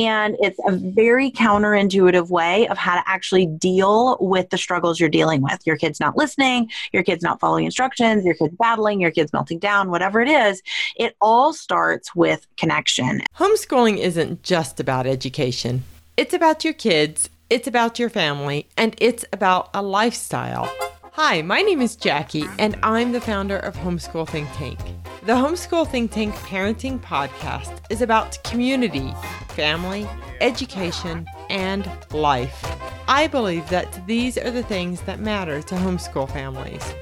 And it's a very counterintuitive way of how to actually deal with the struggles you're dealing with. Your kid's not listening, your kid's not following instructions, your kid's battling, your kid's melting down, whatever it is. It all starts with connection. Homeschooling isn't just about education, it's about your kids, it's about your family, and it's about a lifestyle. Hi, my name is Jackie, and I'm the founder of Homeschool Think Tank. The Homeschool Think Tank Parenting Podcast is about community, family, education, and life. I believe that these are the things that matter to homeschool families.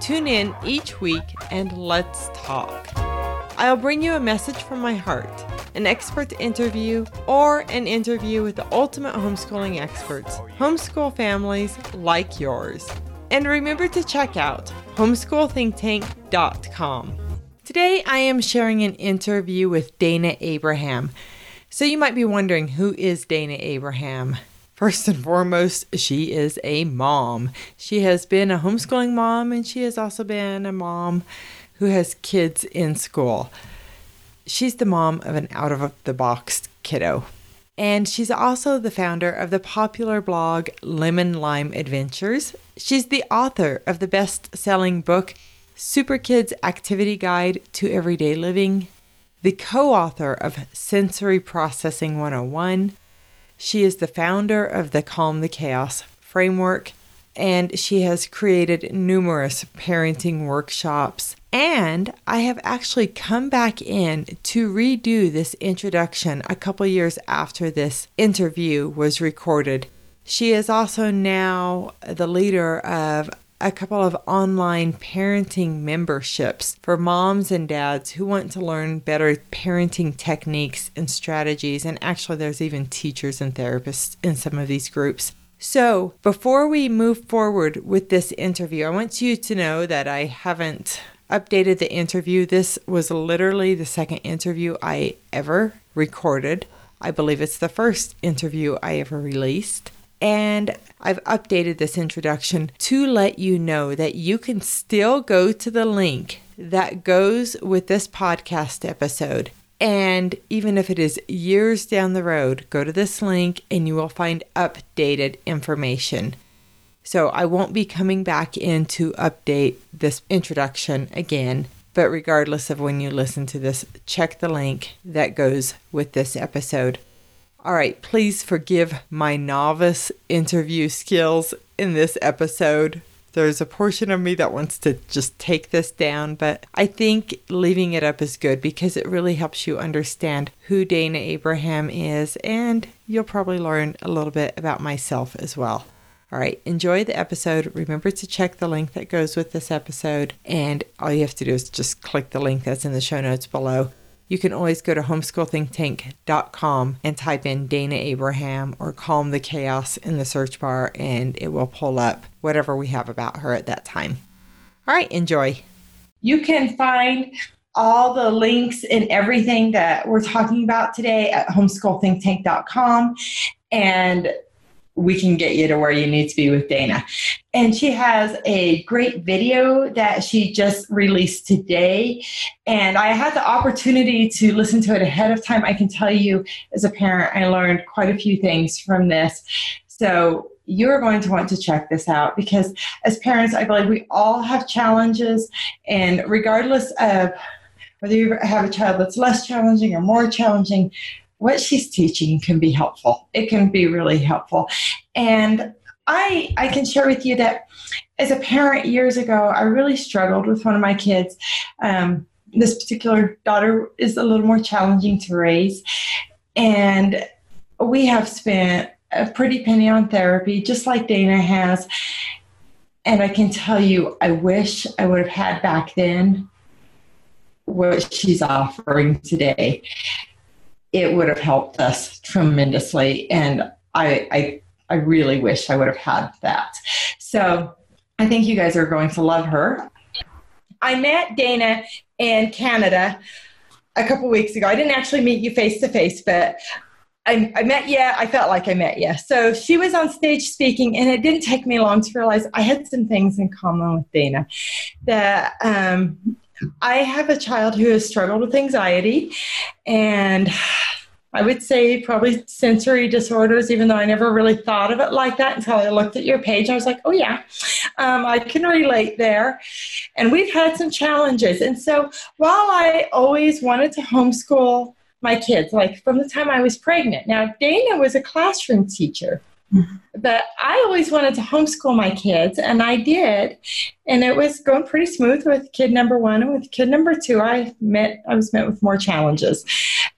Tune in each week and let's talk. I'll bring you a message from my heart, an expert interview, or an interview with the ultimate homeschooling experts, homeschool families like yours. And remember to check out homeschoolthinktank.com. Today, I am sharing an interview with Dayna Abraham. So, you might be wondering who is Dayna Abraham? First and foremost, she is a mom. She has been a homeschooling mom and she has also been a mom who has kids in school. She's the mom of an out of the box kiddo. And she's also the founder of the popular blog Lemon Lime Adventures. She's the author of the best selling book Super Kids Activity Guide to Everyday Living, the co author of Sensory Processing 101. She is the founder of the Calm the Chaos framework, and she has created numerous parenting workshops. And I have actually come back in to redo this introduction a couple years after this interview was recorded. She is also now the leader of a couple of online parenting memberships for moms and dads who want to learn better parenting techniques and strategies. And actually, there's even teachers and therapists in some of these groups. So, before we move forward with this interview, I want you to know that I haven't updated the interview. This was literally the second interview I ever recorded. I believe it's the first interview I ever released. And I've updated this introduction to let you know that you can still go to the link that goes with this podcast episode. And even if it is years down the road, go to this link and you will find updated information. So I won't be coming back in to update this introduction again. But regardless of when you listen to this, check the link that goes with this episode. All right, please forgive my novice interview skills in this episode. There's a portion of me that wants to just take this down, but I think leaving it up is good because it really helps you understand who Dayna Abraham is, and you'll probably learn a little bit about myself as well. All right, enjoy the episode. Remember to check the link that goes with this episode, and all you have to do is just click the link that's in the show notes below you can always go to homeschoolthinktank.com and type in Dayna Abraham or Calm the Chaos in the search bar, and it will pull up whatever we have about her at that time. All right, enjoy. You can find all the links and everything that we're talking about today at homeschoolthinktank.com. And we can get you to where you need to be with Dayna. And she has a great video that she just released today. And I had the opportunity to listen to it ahead of time. I can tell you, as a parent, I learned quite a few things from this. So you're going to want to check this out because as parents, I believe we all have challenges. And regardless of whether you have a child that's less challenging or more challenging, what she's teaching can be helpful. It can be really helpful. And I I can share with you that as a parent years ago, I really struggled with one of my kids. Um, this particular daughter is a little more challenging to raise, and we have spent a pretty penny on therapy, just like Dayna has. And I can tell you, I wish I would have had back then what she's offering today it would have helped us tremendously. And I, I, I really wish I would have had that. So I think you guys are going to love her. I met Dayna in Canada a couple weeks ago. I didn't actually meet you face to face, but I, I, met you. I felt like I met you. So she was on stage speaking, and it didn't take me long to realize I had some things in common with Dayna. That um, I have a child who has struggled with anxiety, and I would say probably sensory disorders, even though I never really thought of it like that until I looked at your page. I was like, oh, yeah, um, I can relate there. And we've had some challenges. And so while I always wanted to homeschool my kids, like from the time I was pregnant, now Dayna was a classroom teacher. Mm-hmm. But I always wanted to homeschool my kids, and I did, and it was going pretty smooth with kid number one. And with kid number two, I met I was met with more challenges,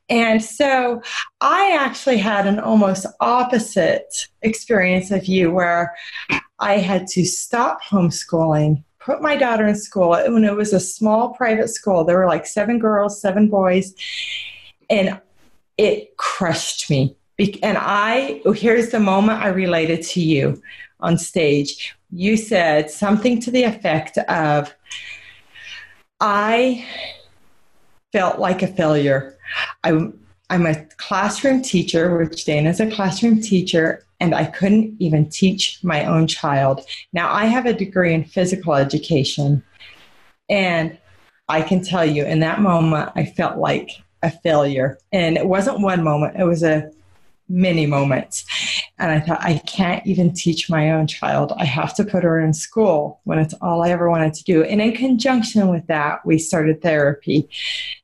and so I actually had an almost opposite experience of you, where I had to stop homeschooling, put my daughter in school when it was a small private school. There were like seven girls, seven boys, and it crushed me and I, oh, here's the moment I related to you on stage. You said something to the effect of, I felt like a failure. I'm, I'm a classroom teacher, which Dayna's a classroom teacher, and I couldn't even teach my own child. Now, I have a degree in physical education, and I can tell you in that moment, I felt like a failure. And it wasn't one moment, it was a many moments. And I thought, I can't even teach my own child. I have to put her in school when it's all I ever wanted to do. And in conjunction with that, we started therapy.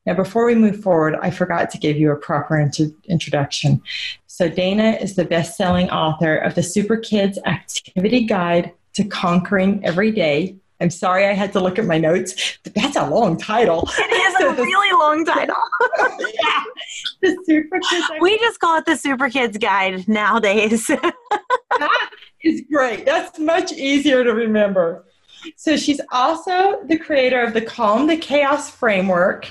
Now, before we move forward, I forgot to give you a proper int- introduction. So, Dayna is the best selling author of the Super Kids Activity Guide to Conquering Every Day I'm sorry I had to look at my notes, but that's a long title. It is a really long title. yeah. The Super Kids. We just call it the Super Kids Guide nowadays. that is great. That's much easier to remember. So she's also the creator of the Calm the Chaos framework.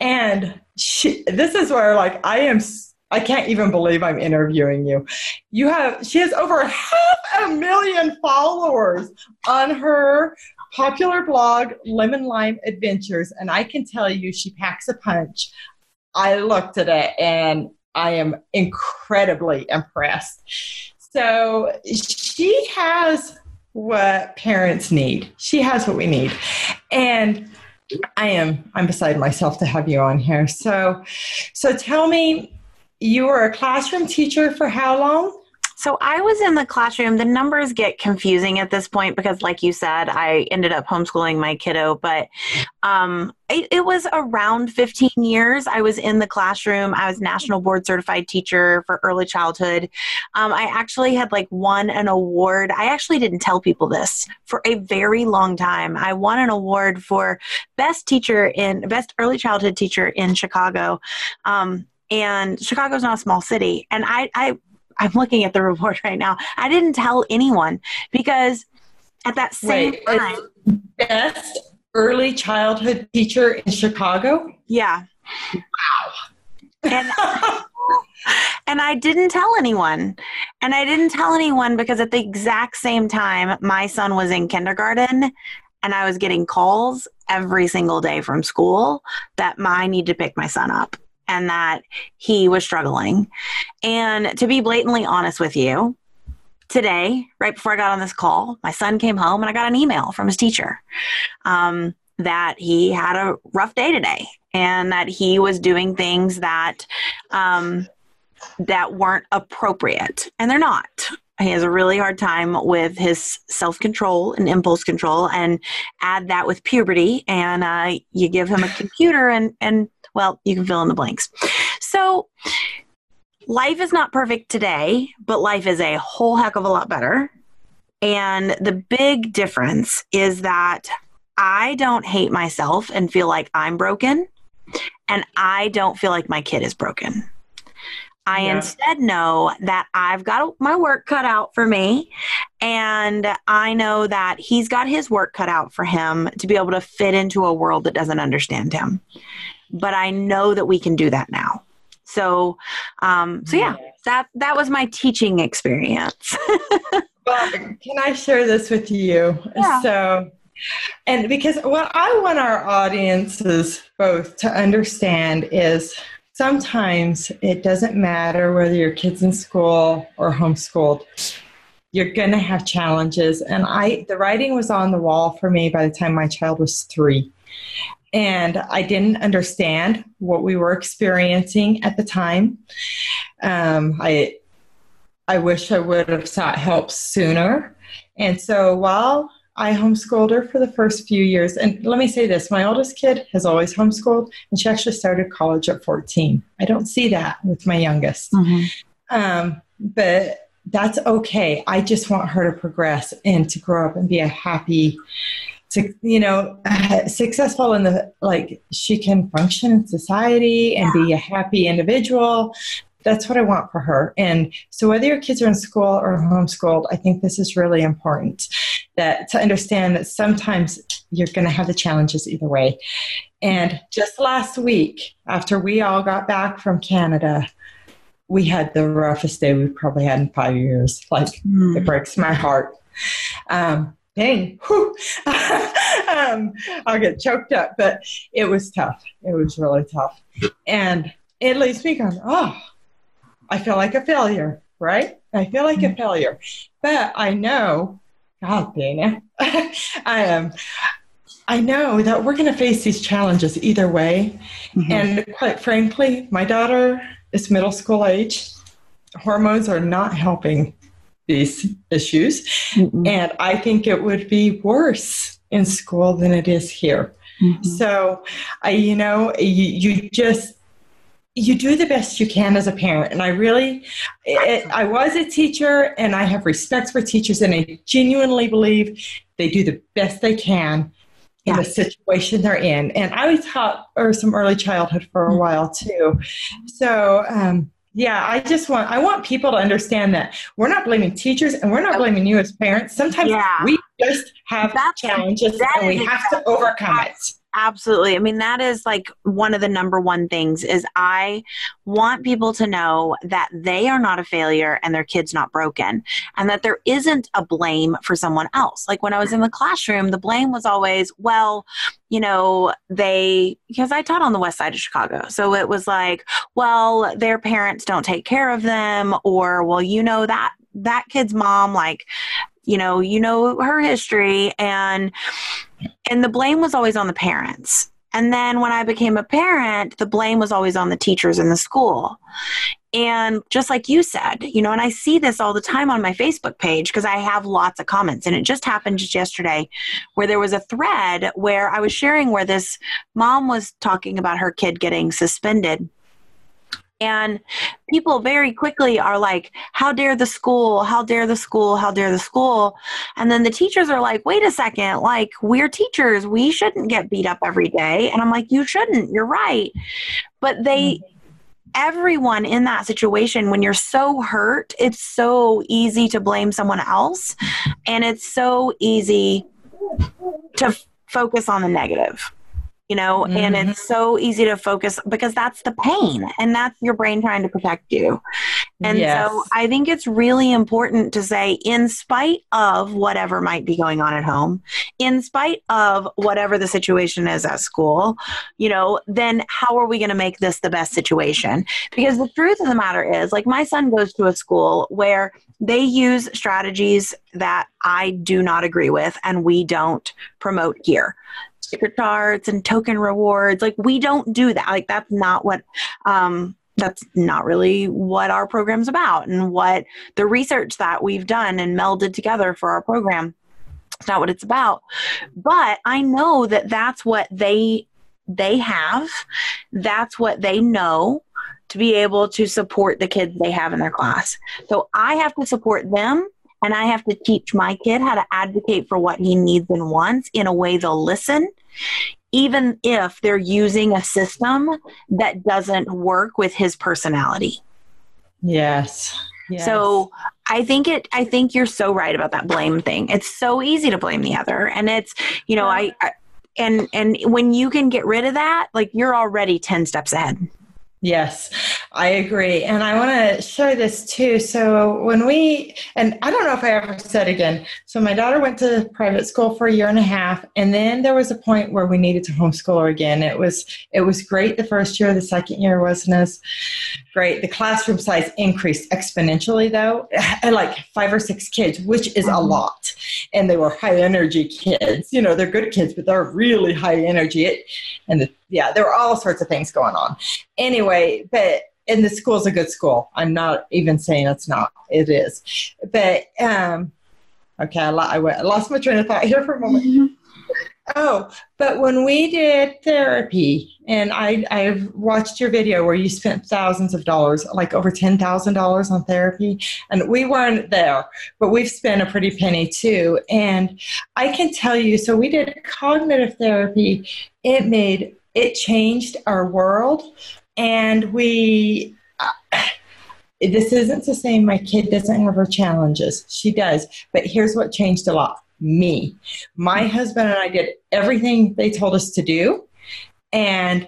And she, this is where like I am I can't even believe I'm interviewing you. You have she has over half a million followers on her popular blog Lemon Lime Adventures and I can tell you she packs a punch. I looked at it and I am incredibly impressed. So she has what parents need. She has what we need. And I am I'm beside myself to have you on here. So so tell me you were a classroom teacher for how long? So I was in the classroom. The numbers get confusing at this point because, like you said, I ended up homeschooling my kiddo, but um, it, it, was around 15 years. I was in the classroom. I was national board certified teacher for early childhood. Um, I actually had like won an award. I actually didn't tell people this for a very long time. I won an award for best teacher in best early childhood teacher in Chicago. Um, and Chicago's not a small city. And I, I, I'm looking at the report right now. I didn't tell anyone because at that same Wait, time, best early childhood teacher in Chicago. Yeah. Wow. And, and I didn't tell anyone. And I didn't tell anyone because at the exact same time, my son was in kindergarten and I was getting calls every single day from school that I need to pick my son up and that he was struggling. And to be blatantly honest with you, today, right before I got on this call, my son came home and I got an email from his teacher um, that he had a rough day today and that he was doing things that um, that weren't appropriate, and they're not. He has a really hard time with his self control and impulse control, and add that with puberty, and uh, you give him a computer, and and well, you can fill in the blanks. So, life is not perfect today, but life is a whole heck of a lot better. And the big difference is that I don't hate myself and feel like I'm broken, and I don't feel like my kid is broken. I yeah. instead know that I've got my work cut out for me, and I know that he's got his work cut out for him to be able to fit into a world that doesn't understand him but I know that we can do that now. So, um, so yeah, that that was my teaching experience. well, can I share this with you? Yeah. So, and because what I want our audiences both to understand is sometimes it doesn't matter whether your kid's in school or homeschooled you're going to have challenges and i the writing was on the wall for me by the time my child was three and I didn't understand what we were experiencing at the time. Um, I I wish I would have sought help sooner. And so while I homeschooled her for the first few years, and let me say this my oldest kid has always homeschooled, and she actually started college at 14. I don't see that with my youngest. Mm-hmm. Um, but that's okay. I just want her to progress and to grow up and be a happy you know successful in the like she can function in society and be a happy individual. That's what i want for her. And so whether your kids are in school or homeschooled i think this is really important that to understand that sometimes you're going to have the challenges either way. And just last week after we all got back from canada we had the roughest day we've probably had in five years. Like mm. it breaks my heart. Um, dang, um, I'll get choked up. But it was tough. It was really tough. And it leaves me going, oh, I feel like a failure, right? I feel like a mm-hmm. failure. But I know, God dang it, I am. I know that we're going to face these challenges either way. Mm-hmm. And quite frankly, my daughter is middle school age. Hormones are not helping these issues. Mm-hmm. And I think it would be worse in school than it is here. Mm-hmm. So, I, you know, you, you just, you do the best you can as a parent. And I really, it, I was a teacher and I have respect for teachers and I genuinely believe they do the best they can in the situation they're in. And I was taught or some early childhood for a mm-hmm. while too. So, um, yeah, I just want I want people to understand that we're not blaming teachers and we're not blaming you as parents. Sometimes yeah. we just have That's, challenges and we have to overcome it. Absolutely. I mean, that is like one of the number one things is I want people to know that they are not a failure and their kid's not broken and that there isn't a blame for someone else. Like when I was in the classroom, the blame was always, well, you know, they, because I taught on the west side of Chicago. So it was like, well, their parents don't take care of them or, well, you know, that that kid's mom like you know you know her history and and the blame was always on the parents. And then when i became a parent the blame was always on the teachers in the school. And just like you said you know and i see this all the time on my facebook page because i have lots of comments. And it just happened just yesterday where there was a thread where i was sharing where this mom was talking about her kid getting suspended and people very quickly are like, How dare the school? How dare the school? How dare the school? And then the teachers are like, Wait a second, like, we're teachers. We shouldn't get beat up every day. And I'm like, You shouldn't. You're right. But they, mm-hmm. everyone in that situation, when you're so hurt, it's so easy to blame someone else. And it's so easy to f- focus on the negative you know mm-hmm. and it's so easy to focus because that's the pain and that's your brain trying to protect you and yes. so i think it's really important to say in spite of whatever might be going on at home in spite of whatever the situation is at school you know then how are we going to make this the best situation because the truth of the matter is like my son goes to a school where they use strategies that I do not agree with and we don't promote here sticker charts and token rewards. Like we don't do that. Like that's not what um that's not really what our program's about and what the research that we've done and melded together for our program it's not what it's about but i know that that's what they they have that's what they know to be able to support the kids they have in their class so i have to support them and I have to teach my kid how to advocate for what he needs and wants in a way they'll listen, even if they're using a system that doesn't work with his personality. Yes. yes. So I think it I think you're so right about that blame thing. It's so easy to blame the other and it's you know I, I and and when you can get rid of that like you're already 10 steps ahead Yes, I agree. And I want to show this too. So, when we, and I don't know if I ever said again, so my daughter went to private school for a year and a half, and then there was a point where we needed to homeschool her again. It was, it was great the first year, the second year wasn't as great. The classroom size increased exponentially though, like five or six kids, which is a mm-hmm. lot. And they were high energy kids. You know, they're good kids, but they're really high energy. It, and the, yeah, there were all sorts of things going on. Anyway, but and the school's a good school. I'm not even saying it's not. It is. But um, okay, I, I, I lost my train of thought here for a moment. Mm-hmm. Oh, but when we did therapy, and I I've watched your video where you spent thousands of dollars, like over ten thousand dollars on therapy, and we weren't there, but we've spent a pretty penny too. And I can tell you, so we did cognitive therapy. It made it changed our world, and we. Uh, this isn't to say my kid doesn't have her challenges. She does. But here's what changed a lot me. My husband and I did everything they told us to do. And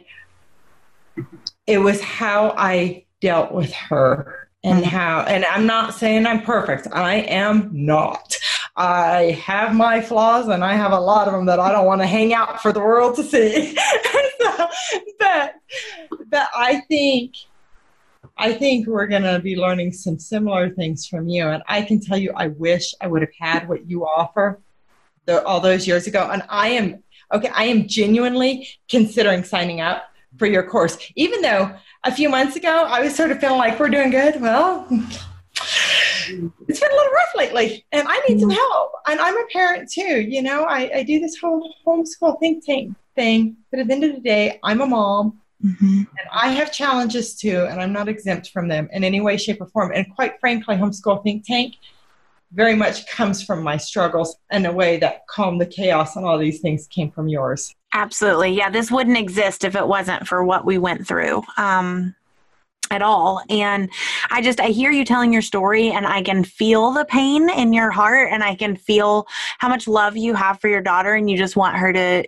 it was how I dealt with her and mm-hmm. how, and I'm not saying I'm perfect. I am not. I have my flaws and I have a lot of them that I don't want to hang out for the world to see. so, but, but I think I think we're going to be learning some similar things from you. And I can tell you, I wish I would have had what you offer the, all those years ago. And I am, okay, I am genuinely considering signing up for your course. Even though a few months ago, I was sort of feeling like we're doing good. Well, it's been a little rough lately and I need some help. And I'm a parent too. You know, I, I do this whole homeschool think tank thing. But at the end of the day, I'm a mom. Mm-hmm. And I have challenges too, and I'm not exempt from them in any way, shape, or form. And quite frankly, Homeschool Think Tank very much comes from my struggles in a way that calm the chaos and all these things came from yours. Absolutely. Yeah, this wouldn't exist if it wasn't for what we went through. Um, at all. And I just, I hear you telling your story and I can feel the pain in your heart and I can feel how much love you have for your daughter and you just want her to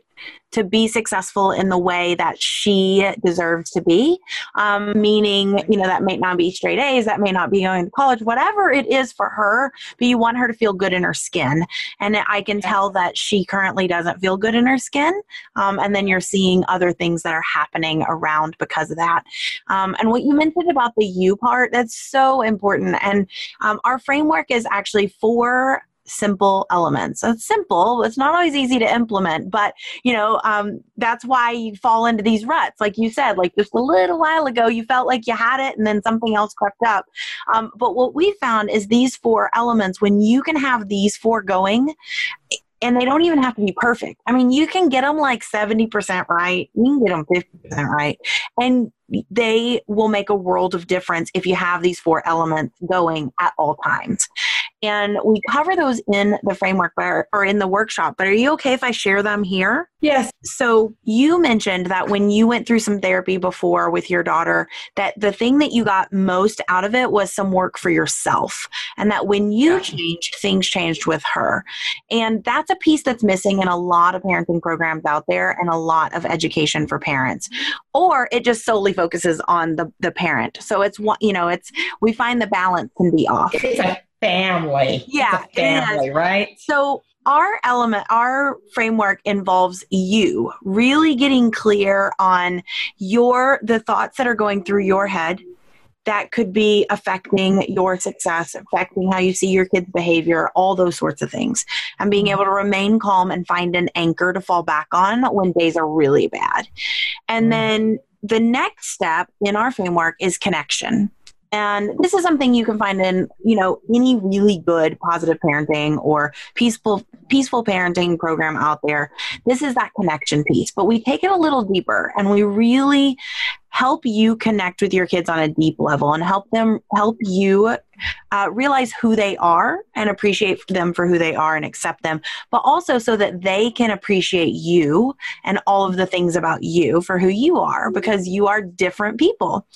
to be successful in the way that she deserves to be. Um, meaning, you know, that may not be straight A's, that may not be going to college, whatever it is for her, but you want her to feel good in her skin. And I can tell that she currently doesn't feel good in her skin. Um, and then you're seeing other things that are happening around because of that. Um, and what you mentioned about the you part, that's so important. And um, our framework is actually for simple elements. it's simple. It's not always easy to implement, but you know um, that's why you fall into these ruts. Like you said, like just a little while ago, you felt like you had it, and then something else crept up. Um, but what we found is these four elements. When you can have these four going, and they don't even have to be perfect. I mean, you can get them like 70% right, you can get them 50% right, and they will make a world of difference if you have these four elements going at all times. And we cover those in the framework or, in the workshop, but are you okay if I share them here? Yes. So you mentioned that when you went through some therapy before with your daughter, that the thing that you got most out of it was some work for yourself. And that when you yeah. changed, things changed with her. And that's a piece that's missing in a lot of parenting programs out there and a lot of education for parents. Or it just solely focuses on the, the parent. So it's what, you know, it's, we find the balance can be off It's a family. Yeah. family, right? So our element, our framework involves you really getting clear on your the thoughts that are going through your head that could be affecting your success, affecting how you see your kids' behavior, all those sorts of things. And being able to remain calm and find an anchor to fall back on when days are really bad. And mm. then the next step in our framework is connection. And this is something you can find in, you know, any really good positive parenting or peaceful peaceful parenting program out there. This is that connection piece, but we take it a little deeper and we really help you connect with your kids on a deep level and help them help you uh, realize who they are and appreciate them for who they are and accept them, but also so that they can appreciate you and all of the things about you for who you are because you are different people.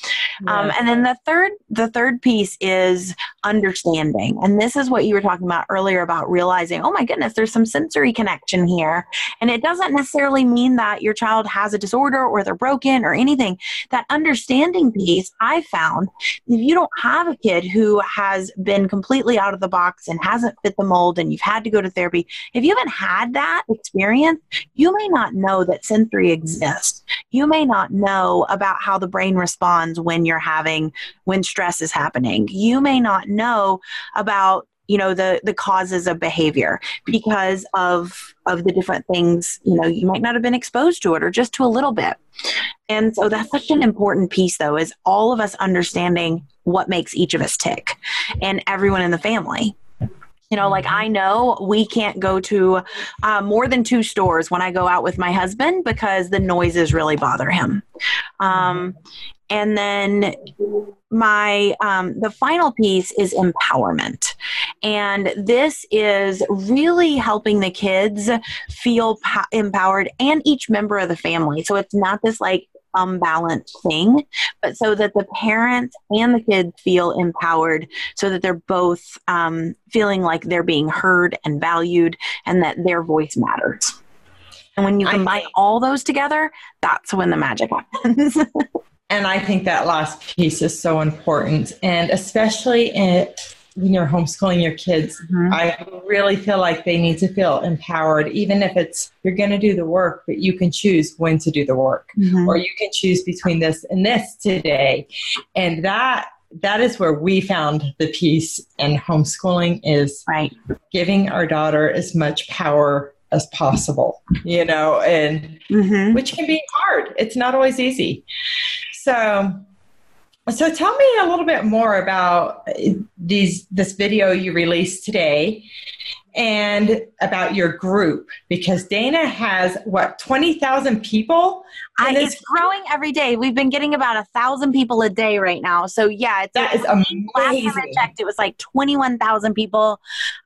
Um, and then the third, the third piece is understanding, and this is what you were talking about earlier about realizing, oh my goodness, there's some sensory connection here, and it doesn't necessarily mean that your child has a disorder or they're broken or anything. that understanding piece, I found if you don't have a kid who has been completely out of the box and hasn't fit the mold and you've had to go to therapy, if you haven't had that experience, you may not know that sensory exists. You may not know about how the brain responds when you're having, when stress is happening. You may not know about you know the the causes of behavior because of of the different things you know you might not have been exposed to it or just to a little bit and so that's such an important piece though is all of us understanding what makes each of us tick and everyone in the family you know, like mm-hmm. I know we can't go to uh, more than two stores when I go out with my husband because the noises really bother him. Um, mm-hmm. And then my um, the final piece is empowerment. And this is really helping the kids feel po- empowered and each member of the family. So it's not this like unbalanced thing but so that the parents and the kids feel empowered so that they're both um, feeling like they're being heard and valued and that their voice matters. And when you combine all those together that's when the magic happens And I think that last piece is so important. And especially in, when you're homeschooling your kids, mm-hmm. I really feel like they need to feel empowered, even if it's you're going to do the work, but you can choose when to do the work, mm-hmm. or you can choose between this and this today. And that that is where we found the peace in homeschooling is right. giving our daughter as much power as possible, you know, and mm-hmm. which can be hard. It's not always easy. So, so tell me a little bit more about uh, these this video you released today and about your group because Dayna has what 20,000 people. I, it's growing every day. We've been getting about a thousand people a day right now. So yeah, it's that is amazing. Last time I checked, it was like 21,000 people.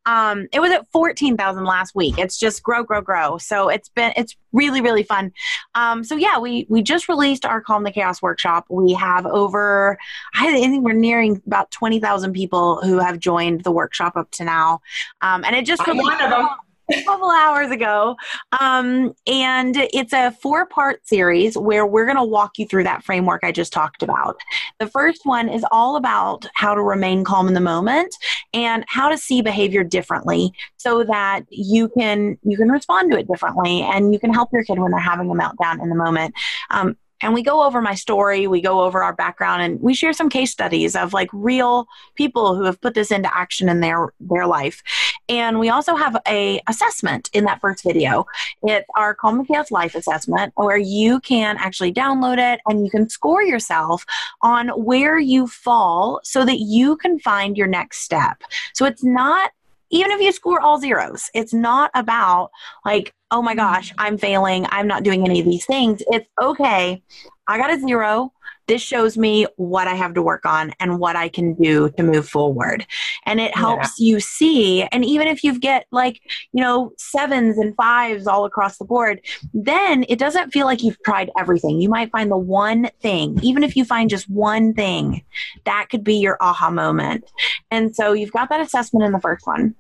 Um, it was at 14,000 last week. It's just grow, grow, grow. So it's been it's really really fun. Um, so yeah, we we just released our Calm the Chaos workshop. We have over I think we're nearing about 20,000 people who have joined the workshop up to now, um, and it just just one of them a couple hours ago. Um, and it's a four part series where we're going to walk you through that framework I just talked about. The first one is all about how to remain calm in the moment and how to see behavior differently so that you can you can respond to it differently and you can help your kid when they're having a meltdown in the moment. Um, and we go over my story we go over our background and we share some case studies of like real people who have put this into action in their their life. And we also have a assessment in that first video. It's our calm chaos life assessment where you can actually download it and you can score yourself on where you fall so that you can find your next step. So it's not even if you score all zeros, it's not about like, oh my gosh, I'm failing. I'm not doing any of these things. It's okay. I got a zero. This shows me what I have to work on and what I can do to move forward. And it helps yeah. you see. And even if you get like, you know, sevens and fives all across the board, then it doesn't feel like you've tried everything. You might find the one thing, even if you find just one thing, that could be your aha moment. And so you've got that assessment in the first one.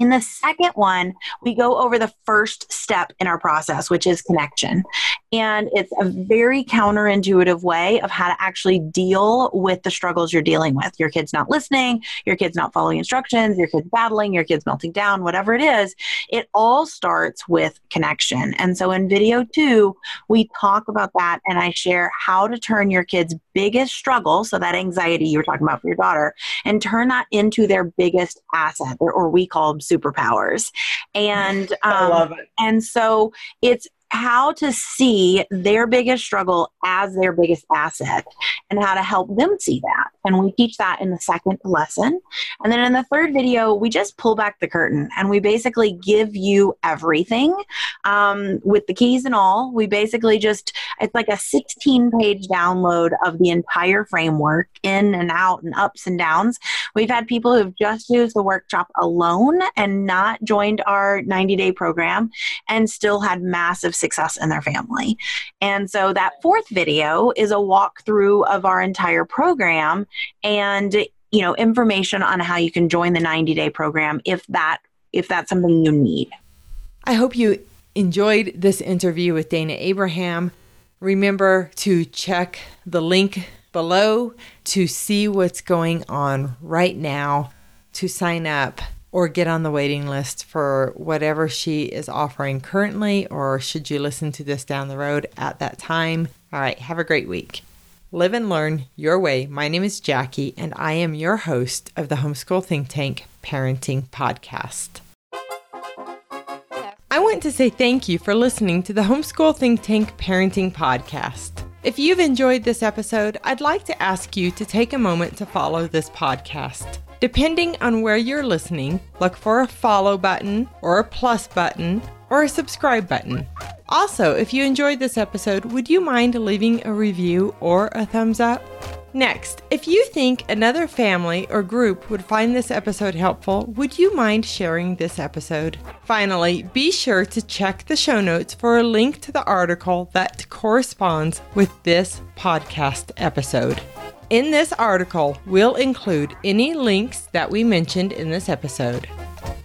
In the second one, we go over the first step in our process, which is connection. And it's a very counterintuitive way of how to actually deal with the struggles you're dealing with. Your kid's not listening, your kid's not following instructions, your kid's battling, your kid's melting down, whatever it is. It all starts with connection. And so in video two, we talk about that and I share how to turn your kid's biggest struggle, so that anxiety you were talking about for your daughter, and turn that into their biggest asset, or, or we call superpowers. And um, I love it. And so it's how to see their biggest struggle as their biggest asset and how to help them see that. And we teach that in the second lesson. And then in the third video, we just pull back the curtain and we basically give you everything um, with the keys and all. We basically just, it's like a 16 page download of the entire framework in and out and ups and downs. We've had people who've just used the workshop alone and not joined our 90 day program and still had massive success in their family. And so that fourth video is a walkthrough of our entire program and you know information on how you can join the 90 day program if that if that's something you need. I hope you enjoyed this interview with Dayna Abraham. Remember to check the link below to see what's going on right now to sign up or get on the waiting list for whatever she is offering currently, or should you listen to this down the road at that time. All right, have a great week. Live and learn your way. My name is Jackie, and I am your host of the Homeschool Think Tank Parenting Podcast. I want to say thank you for listening to the Homeschool Think Tank Parenting Podcast. If you've enjoyed this episode, I'd like to ask you to take a moment to follow this podcast. Depending on where you're listening, look for a follow button or a plus button or a subscribe button. Also, if you enjoyed this episode, would you mind leaving a review or a thumbs up? Next, if you think another family or group would find this episode helpful, would you mind sharing this episode? Finally, be sure to check the show notes for a link to the article that corresponds with this podcast episode. In this article, we'll include any links that we mentioned in this episode.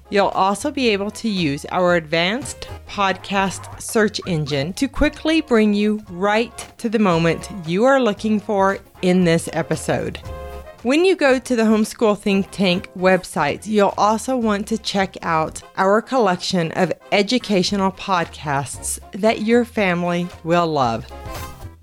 You'll also be able to use our advanced podcast search engine to quickly bring you right to the moment you are looking for in this episode. When you go to the Homeschool Think Tank website, you'll also want to check out our collection of educational podcasts that your family will love.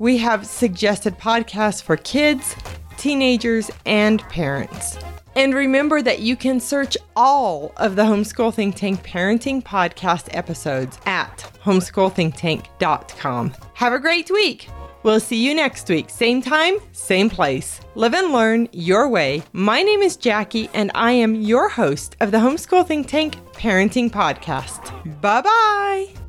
We have suggested podcasts for kids, teenagers, and parents. And remember that you can search all of the Homeschool Think Tank parenting podcast episodes at homeschoolthinktank.com. Have a great week. We'll see you next week, same time, same place. Live and learn your way. My name is Jackie, and I am your host of the Homeschool Think Tank Parenting Podcast. Bye bye.